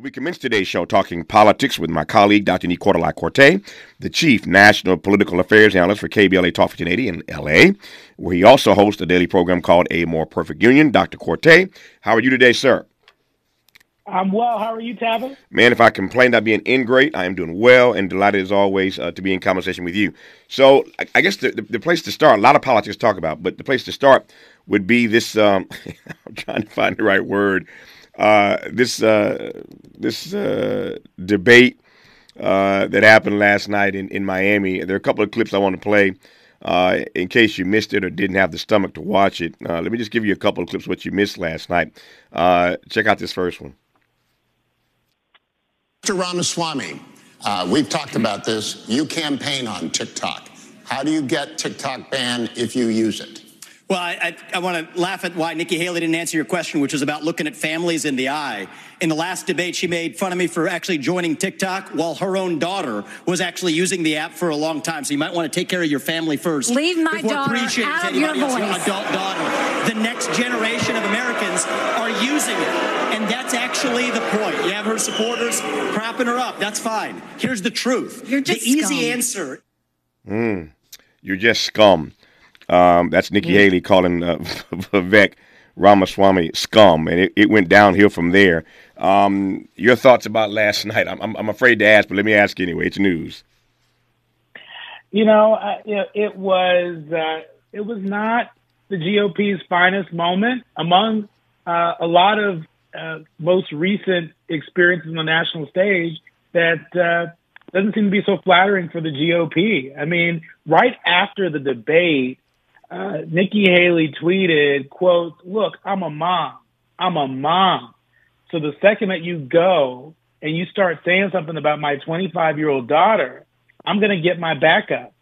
We commence today's show talking politics with my colleague, Dr. Nii Quartelai Quartey, the chief national political affairs analyst for KBLA Talk 1580 in LA, where he also hosts a daily program called A More Perfect Union. Dr. Quartey, how are you today, sir? I'm well. How are you, Tavis? Man, if I complain about being in great, I am doing well and delighted as always uh, to be in conversation with you. So, I, I guess the, the, the, place to start, a lot of politics to talk about, but the place to start would be this um, I'm trying to find the right word uh, this uh, this uh, debate uh, that happened last night in, in Miami. There are a couple of clips I want to play uh, in case you missed it or didn't have the stomach to watch it. Let me just give you a couple of clips what you missed last night. check out this first one. Mr. Ramaswamy, we've talked about this. You campaign on TikTok. How do you get TikTok banned if you use it? Well, I, I, I want to laugh at why Nikki Haley didn't answer your question, which was about looking at families in the eye. In the last debate, she made fun of me for actually joining TikTok while her own daughter was actually using the app for a long time. So you might want to take care of your family first. Leave my daughter out of your voice. Your adult daughter. The next generation of Americans are using it. And that's actually the point. You have her supporters propping her up. That's fine. Here's the truth. You're just the easy scum. answer. Mm, you're just scum. Um, that's Nikki mm. Haley calling uh, Vivek Ramaswamy scum, and it, it went downhill from there. Um, your thoughts about last night? I'm, I'm, I'm, afraid to ask, but let me ask anyway. It's news. You know, uh, it was uh, it was not the GOP's finest moment among uh, a lot of uh, most recent experiences on the national stage that uh, doesn't seem to be so flattering for the GOP. I mean, right after the debate, uh, Nikki Haley tweeted, quote, look, I'm a mom. I'm a mom. So the second that you go and you start saying something about my 25 year old daughter, I'm going to get my back up.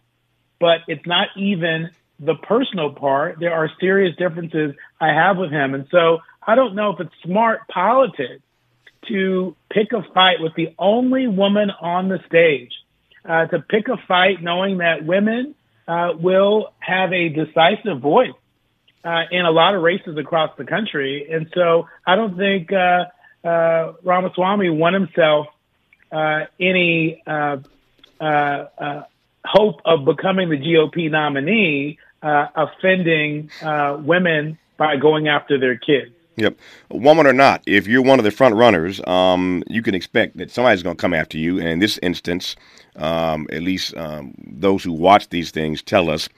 But it's not even the personal part. There are serious differences I have with him. And so I don't know if it's smart politics to pick a fight with the only woman on the stage, uh, to pick a fight knowing that women uh, will have a decisive voice uh, in a lot of races across the country. And so I don't think uh, uh, Ramaswamy won himself uh, any uh, uh, uh, hope of becoming the GOP nominee, uh, offending uh, women by going after their kids. Yep. Woman or not, if you're one of the front runners, um, you can expect that somebody's going to come after you. And in this instance, um, at least um, those who watch these things tell us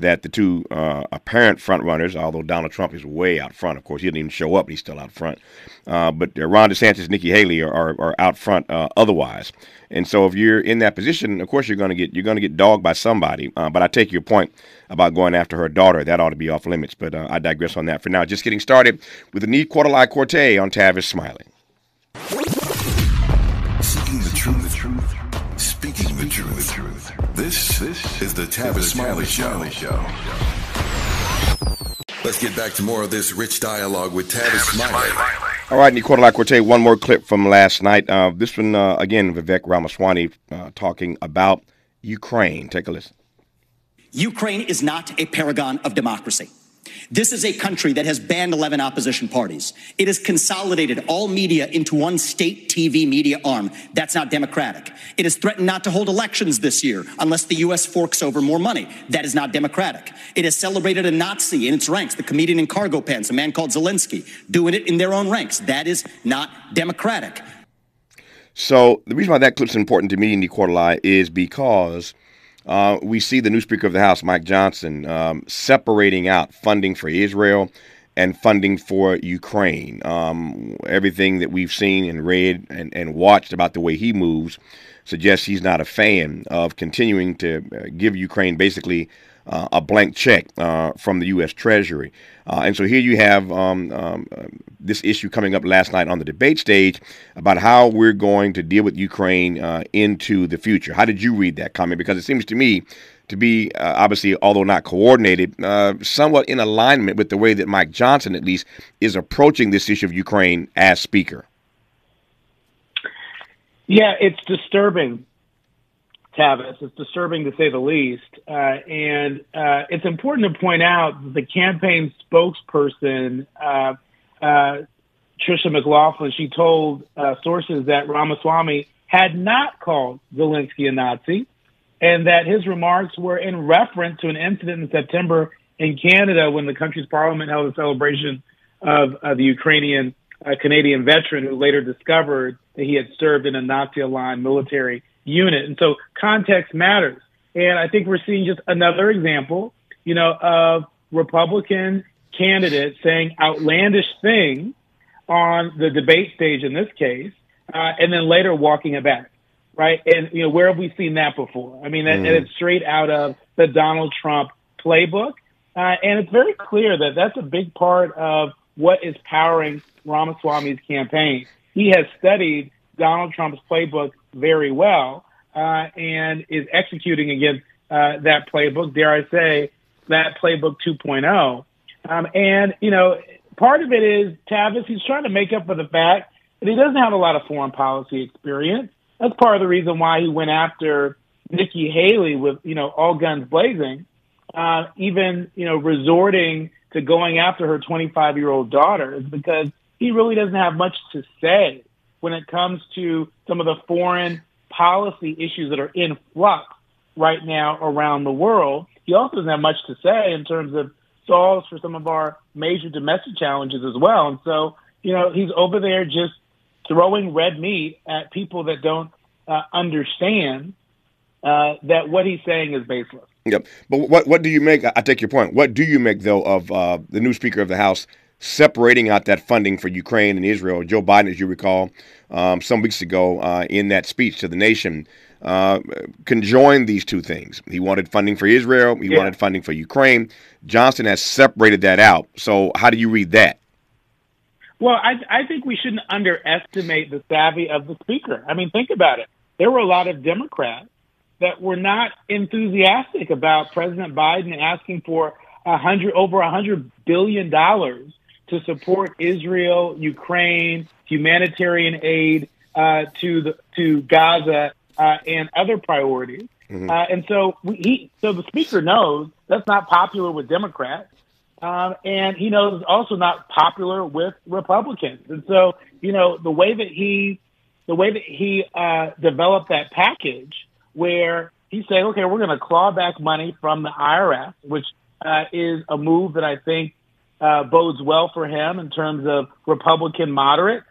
that the two uh, apparent front runners, although Donald Trump is way out front, of course, he didn't even show up, but he's still out front. Uh, but Ron DeSantis, and Nikki Haley are, are, are out front uh, otherwise. And so if you're in that position, of course you're going to get you're going to get dogged by somebody. Uh, but I take your point about going after her daughter. That ought to be off limits. But uh, I digress on that for now. Just getting started with the Nii Quartelai Quartey on Tavis Smiley. Seeking the truth, the truth, speaking the truth. The truth. This, this is the Tavis Smiley Show. Show. Let's get back to more of this rich dialogue with Tavis Smiley. All right, Nii Quartelai Quartey, one more clip from last night. Uh, this one, uh, again, Vivek Ramaswamy uh, talking about Ukraine. Take a listen. Ukraine is not a paragon of democracy. This is a country that has banned 11 opposition parties. It has consolidated all media into one state TV media arm. That's not democratic. It has threatened not to hold elections this year unless the U.S. forks over more money. That is not democratic. It has celebrated a Nazi in its ranks, the comedian in cargo pants, a man called Zelensky, doing it in their own ranks. That is not democratic. So the reason why that clip's important to me, Nicola, is because – uh, we see the new Speaker of the House, Mike Johnson, um, separating out funding for Israel and funding for Ukraine. Um, everything that we've seen and read and, and watched about the way he moves suggests he's not a fan of continuing to uh, give Ukraine basically uh, a blank check uh, from the U.S. Treasury. Uh, and so here you have um, um, this issue coming up last night on the debate stage about how we're going to deal with Ukraine uh, into the future. How did you read that comment? Because it seems to me to be uh, obviously, although not coordinated, uh, somewhat in alignment with the way that Mike Johnson, at least, is approaching this issue of Ukraine as Speaker. Yeah, it's disturbing Tavis. It's disturbing to say the least. Uh, and uh, it's important to point out that the campaign spokesperson uh, uh Tricia McLaughlin, she told uh, sources that Ramaswamy had not called Zelensky a Nazi and that his remarks were in reference to an incident in September in Canada when the country's parliament held a celebration of uh, the Ukrainian Canadian veteran who later discovered that he had served in a Nazi aligned military unit. And so context matters. And I think we're seeing just another example, you know, of Republican candidates saying outlandish things on the debate stage in this case, uh, and then later walking it back, right? And, you know, where have we seen that before? I mean, mm. and it's straight out of the Donald Trump playbook. Uh, and it's very clear that that's a big part of what is powering Ramaswamy's campaign. He has studied Donald Trump's playbook very well uh, and is executing against uh, that playbook, dare I say, that playbook 2.0. Um, and, you know, part of it is Tavis, he's trying to make up for the fact that he doesn't have a lot of foreign policy experience. That's part of the reason why he went after Nikki Haley with, you know, all guns blazing, uh, even, you know, resorting to going after her 25 year old daughter is because he really doesn't have much to say when it comes to some of the foreign policy issues that are in flux right now around the world. He also doesn't have much to say in terms of solves for some of our major domestic challenges as well. And so, you know, he's over there just throwing red meat at people that don't uh, understand uh, that what he's saying is baseless. Yep. But what what do you make? I take your point. What do you make though of uh, the new Speaker of the House separating out that funding for Ukraine and Israel? Joe Biden, as you recall, um, some weeks ago uh, in that speech to the nation, uh, conjoined these two things. He wanted funding for Israel. He yeah. wanted funding for Ukraine. Johnson has separated that out. So how do you read that? Well, I, I think we shouldn't underestimate the savvy of the speaker. I mean, think about it. There were a lot of Democrats that were not enthusiastic about President Biden asking for a hundred over a hundred billion dollars to support Israel, Ukraine, humanitarian aid uh, to the to Gaza uh, and other priorities. Mm-hmm. Uh, and so we, he, so the speaker knows that's not popular with Democrats, um, and he knows it's also not popular with Republicans. And so you know the way that he the way that he uh, developed that package where he said, okay, we're going to claw back money from the IRS, which uh, is a move that I think uh, bodes well for him in terms of Republican moderates,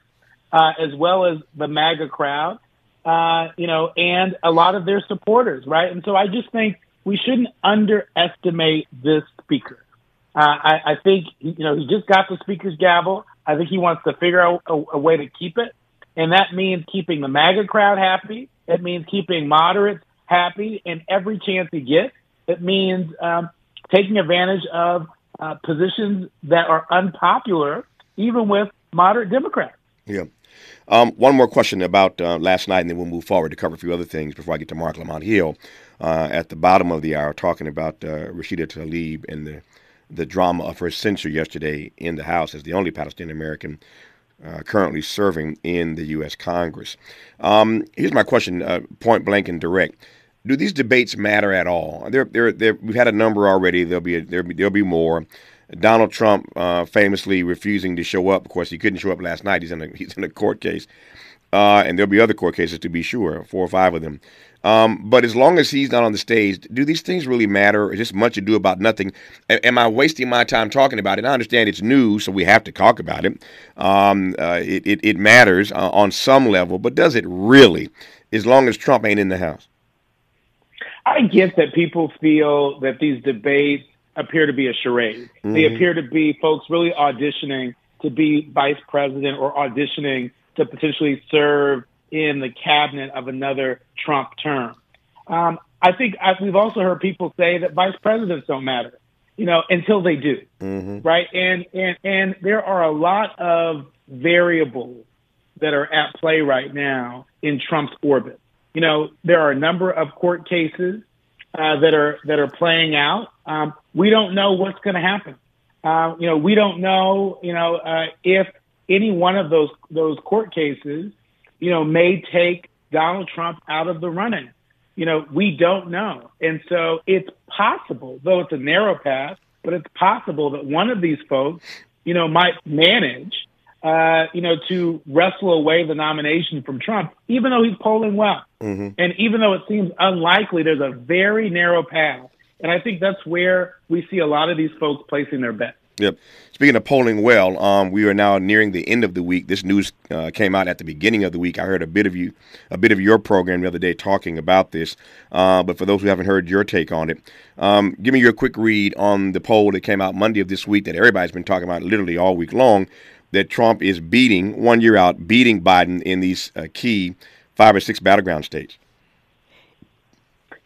uh, as well as the MAGA crowd, uh, you know, and a lot of their supporters, right? And so I just think we shouldn't underestimate this speaker. Uh, I, I think, you know, he just got the speaker's gavel. I think he wants to figure out a, a way to keep it. And that means keeping the MAGA crowd happy. It means keeping moderates happy and every chance he gets. It means um, taking advantage of uh, positions that are unpopular, even with moderate Democrats. Yeah. Um, one more question about uh, last night, and then we'll move forward to cover a few other things before I get to Marc Lamont Hill. Uh, at the bottom of the hour, talking about uh, Rashida Tlaib and the the drama of her censure yesterday in the House as the only Palestinian American uh, currently serving in the U.S. Congress. Um, here's my question, uh, point blank and direct: Do these debates matter at all? There, there, there, we've had a number already. There'll be, a, there'll, be there'll be more. Donald Trump uh, famously refusing to show up. Of course, he couldn't show up last night. He's in a he's in a court case, uh, and there'll be other court cases to be sure, four or five of them. Um, but as long as he's not on the stage, do these things really matter? Is just much ado about nothing? A- am I wasting my time talking about it? I understand it's news, so we have to talk about it. Um, uh, it, it, it, matters uh, on some level, but does it really? As long as Trump ain't in the House. I get that people feel that these debates appear to be a charade. Mm-hmm. They appear to be folks really auditioning to be vice president or auditioning to potentially serve in the cabinet of another Trump term. Um, I think I, we've also heard people say that vice presidents don't matter, you know, until they do, mm-hmm. right? And and and there are a lot of variables that are at play right now in Trump's orbit. You know, there are a number of court cases uh, that are that are playing out. Um, we don't know what's going to happen. Uh, you know, we don't know. You know, uh, if any one of those those court cases, you know, may take Donald Trump out of the running. You know, we don't know, and so it's possible, though it's a narrow path, but it's possible that one of these folks, you know, might manage uh, you know, to wrestle away the nomination from Trump, even though he's polling well. Mm-hmm. And even though it seems unlikely, there's a very narrow path. And I think that's where we see a lot of these folks placing their bets. Yep. Speaking of polling well, um, we are now nearing the end of the week. This news uh, came out at the beginning of the week. I heard a bit of you, a bit of your program the other day talking about this. Uh, but for those who haven't heard your take on it, um, give me your quick read on the poll that came out Monday of this week that everybody's been talking about literally all week long. That Trump is beating one year out, beating Biden in these uh, key five or six battleground states.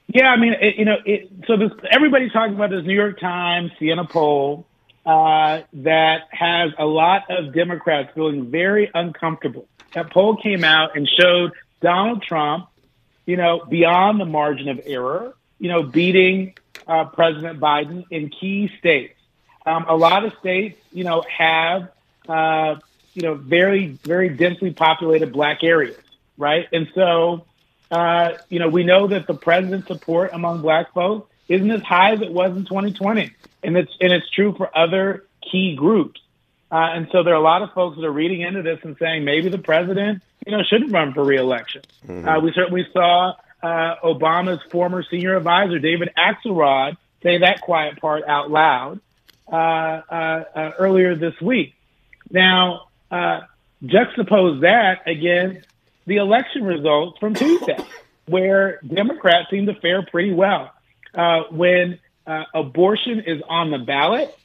Yeah, I mean, it, you know, it, so this, everybody's talking about this New York Times Siena poll uh, that has a lot of Democrats feeling very uncomfortable. That poll came out and showed Donald Trump, you know, beyond the margin of error, you know, beating uh, President Biden in key states. Um, a lot of states, you know, have, uh, you know, very, very densely populated black areas, right? And so, uh, you know, we know that the president's support among black folks isn't as high as it was in 2020 and it's and it's true for other key groups. Uh, and so there are a lot of folks that are reading into this and saying maybe the president, you know, shouldn't run for reelection. Mm-hmm. Uh, we certainly saw uh, Obama's former senior advisor David Axelrod say that quiet part out loud uh, uh, uh, earlier this week. Now, uh, juxtapose that against the election results from Tuesday, where Democrats seem to fare pretty well. Uh, when uh, abortion is on the ballot,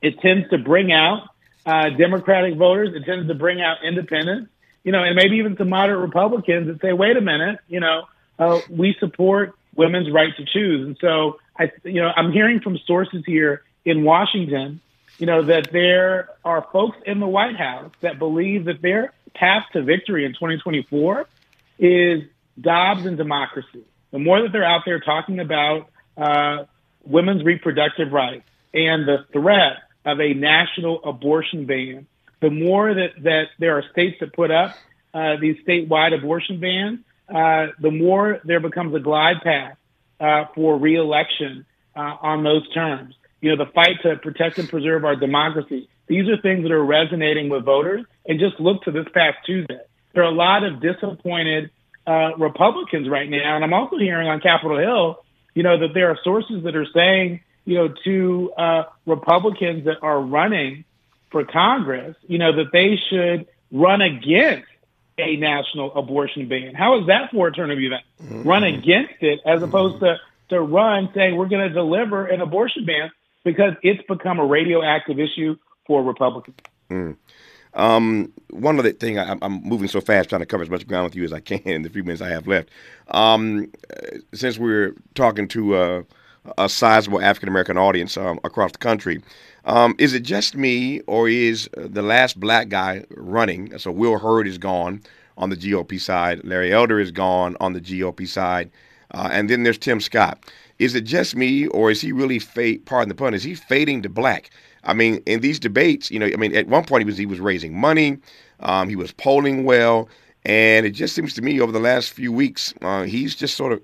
it tends to bring out uh, Democratic voters. It tends to bring out independents, you know, and maybe even some moderate Republicans that say, wait a minute, you know, uh, we support women's right to choose. And so I, you know, I'm hearing from sources here in Washington, you know, that there are folks in the White House that believe that their path to victory in 2024 is Dobbs and democracy. The more that they're out there talking about uh, women's reproductive rights and the threat of a national abortion ban, the more that, that there are states that put up uh, these statewide abortion bans, uh, the more there becomes a glide path uh, for reelection uh, on those terms. You know, the fight to protect and preserve our democracy. These are things that are resonating with voters. And just look to this past Tuesday. There are a lot of disappointed uh, Republicans right now. And I'm also hearing on Capitol Hill you know, that there are sources that are saying, you know, to uh, Republicans that are running for Congress, you know, that they should run against a national abortion ban. How is that for a turn of events? Mm-hmm. Run against it as opposed to, to run saying we're going to deliver an abortion ban because it's become a radioactive issue for Republicans. Mm. Um, one other thing, I, am moving so fast, trying to cover as much ground with you as I can in the few minutes I have left. Um, since we're talking to a, a sizable African American audience um, across the country, um, is it just me, or is the last black guy running? So Will Hurd is gone on the GOP side, Larry Elder is gone on the GOP side, uh, and then there's Tim Scott. Is it just me, or is he really fade? Pardon the pun. Is he fading to black? I mean, in these debates, you know, I mean, at one point he was he was raising money, um, he was polling well, and it just seems to me over the last few weeks uh, he's just sort of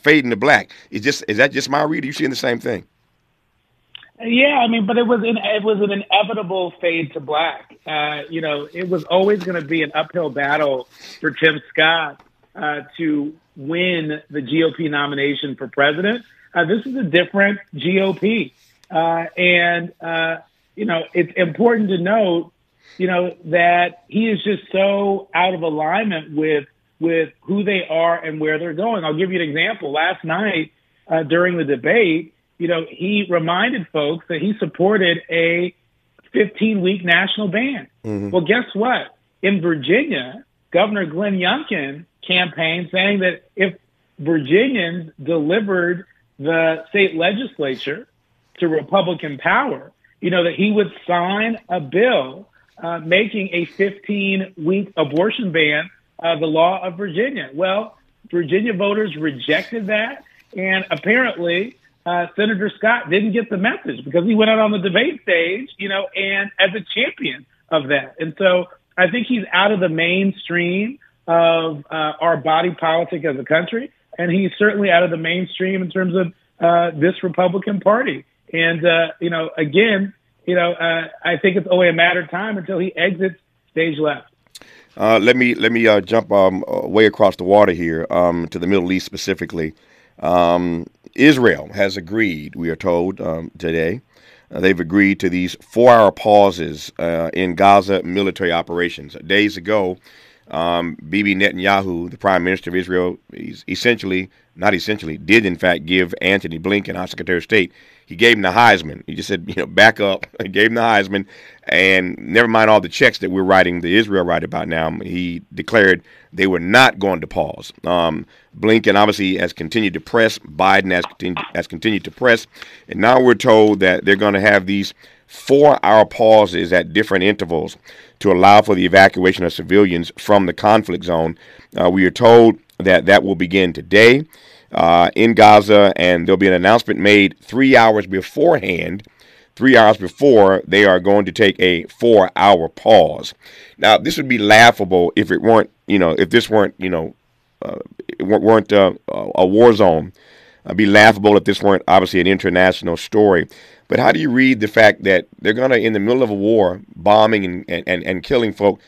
fading to black. Is just is that just my read? Are you seeing the same thing? Yeah, I mean, but it was an, it was an inevitable fade to black. Uh, you know, it was always going to be an uphill battle for Tim Scott uh, to win the GOP nomination for president. Uh, this is a different GOP. Uh, and, uh, you know, it's important to note, you know, that he is just so out of alignment with, with who they are and where they're going. I'll give you an example. Last night, uh, during the debate, you know, he reminded folks that he supported a 15 week national ban. Mm-hmm. Well, guess what? In Virginia, Governor Glenn Youngkin campaigned saying that if Virginians delivered the state legislature to Republican power, you know, that he would sign a bill uh, making a 15 week abortion ban uh, the law of Virginia. Well, Virginia voters rejected that. And apparently, uh, Senator Scott didn't get the message because he went out on the debate stage, you know, and as a champion of that. And so I think he's out of the mainstream of uh, our body politic as a country. And he's certainly out of the mainstream in terms of uh, this Republican Party. And, uh, you know, again, you know, uh, I think it's only a matter of time until he exits stage left. Uh, let me let me uh, jump um, way across the water here um, to the Middle East specifically. Um, Israel has agreed, we are told um, today, uh, they've agreed to these four-hour pauses uh, in Gaza military operations. Days ago, um, Bibi Netanyahu, the Prime Minister of Israel, essentially, not essentially, did in fact give Antony Blinken, our Secretary of State, he gave him the Heisman. He just said, you know, back up. He gave him the Heisman, and never mind all the checks that we're writing, the Israel write about now. He declared they were not going to pause. Um, Blinken obviously has continued to press. Biden has continued, has continued to press, and now we're told that they're going to have these four-hour pauses at different intervals to allow for the evacuation of civilians from the conflict zone. Uh, we are told that that will begin today uh, in Gaza, and there'll be an announcement made three hours beforehand. Three hours before they are going to take a four-hour pause. Now, this would be laughable if it weren't, you know, if this weren't, you know, uh, weren't uh, a war zone. It'd be laughable if this weren't obviously an international story. But how do you read the fact that they're going to, in the middle of a war, bombing and, and, and killing folk,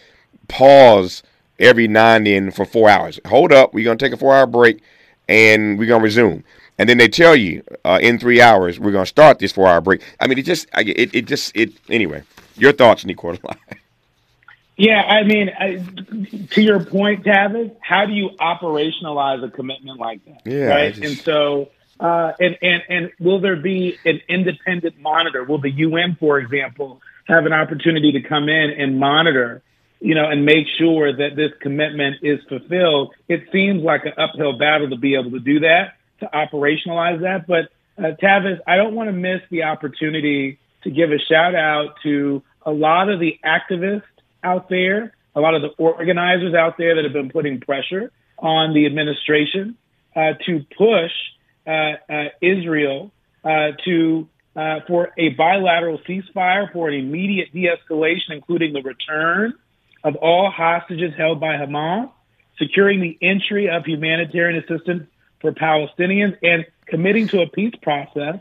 pause every now and then for four hours? Hold up, we're going to take a four hour break and we're going to resume. And then they tell you uh, in three hours, we're going to start this four hour break. I mean, it just, it, it just, it, anyway. Your thoughts, Nick Yeah, I mean, I, to your point, Tavis, how do you operationalize a commitment like that? Yeah, right. Just... And so, uh, and, and, and will there be an independent monitor? Will the UN, for example, have an opportunity to come in and monitor, you know, and make sure that this commitment is fulfilled? It seems like an uphill battle to be able to do that, to operationalize that. But uh, Tavis, I don't want to miss the opportunity to give a shout out to a lot of the activists out there, a lot of the organizers out there that have been putting pressure on the administration uh, to push Israel uh, to for a bilateral ceasefire, for an immediate de-escalation, including the return of all hostages held by Hamas, securing the entry of humanitarian assistance for Palestinians, and committing to a peace process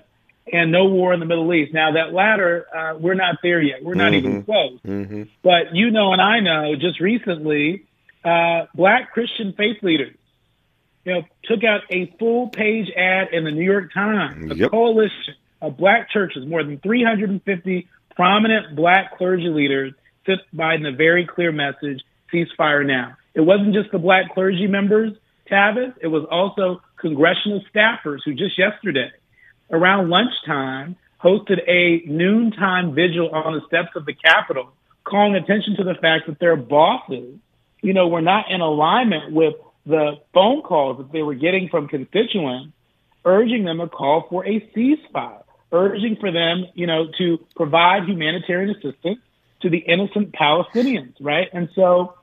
and no war in the Middle East. Now, that latter, uh, we're not there yet. We're not mm-hmm. even close. Mm-hmm. But you know, and I know, just recently, uh, black Christian faith leaders you know, took out a full page ad in the New York Times, a yep. coalition of black churches, more than 350 prominent black clergy leaders sent Biden a very clear message, ceasefire now. It wasn't just the black clergy members, Tavis, it was also congressional staffers who just yesterday, around lunchtime, hosted a noontime vigil on the steps of the Capitol, calling attention to the fact that their bosses, you know, were not in alignment with the phone calls that they were getting from constituents urging them to call for a ceasefire, urging for them, you know, to provide humanitarian assistance to the innocent Palestinians, right? And so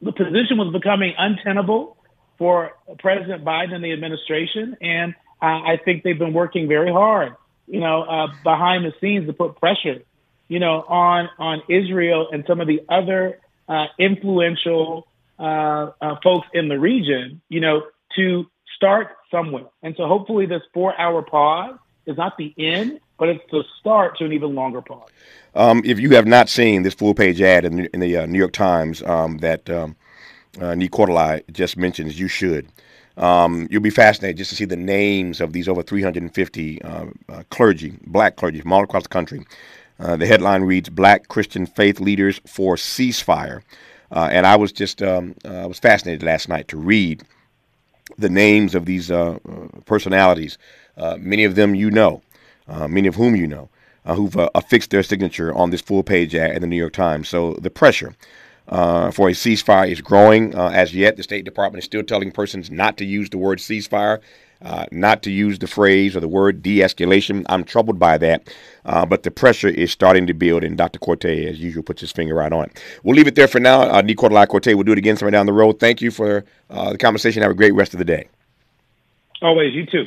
the position was becoming untenable for President Biden and the administration. And uh, I think they've been working very hard, you know, uh, behind the scenes to put pressure, you know, on, on Israel and some of the other uh, influential uh, uh, folks in the region, you know, to start somewhere. And so hopefully this four hour pause is not the end, but it's the start to an even longer pause. Um, if you have not seen this full page ad in, in the uh, New York Times um, that um, uh, just mentions, you should. Um, you'll be fascinated just to see the names of these over 350 uh, uh, clergy, black clergy from all across the country. Uh, the headline reads Black Christian Faith Leaders for Ceasefire. Uh, and I was just um, uh, I was fascinated last night to read the names of these uh, uh personalities. Uh, many of them you know, uh, many of whom you know, who've affixed their signature on this full page ad in the New York Times. So the pressure for a ceasefire is growing. as yet, the State Department is still telling persons not to use the word ceasefire uh, not to use the phrase or the word de escalation. I'm troubled by that, uh, but the pressure is starting to build, and Dr. Quartey, as usual, puts his finger right on it. We'll leave it there for now. Uh, Nii Quartelai Quartey will do it again somewhere down the road. Thank you for uh, the conversation. Have a great rest of the day. Always, you too.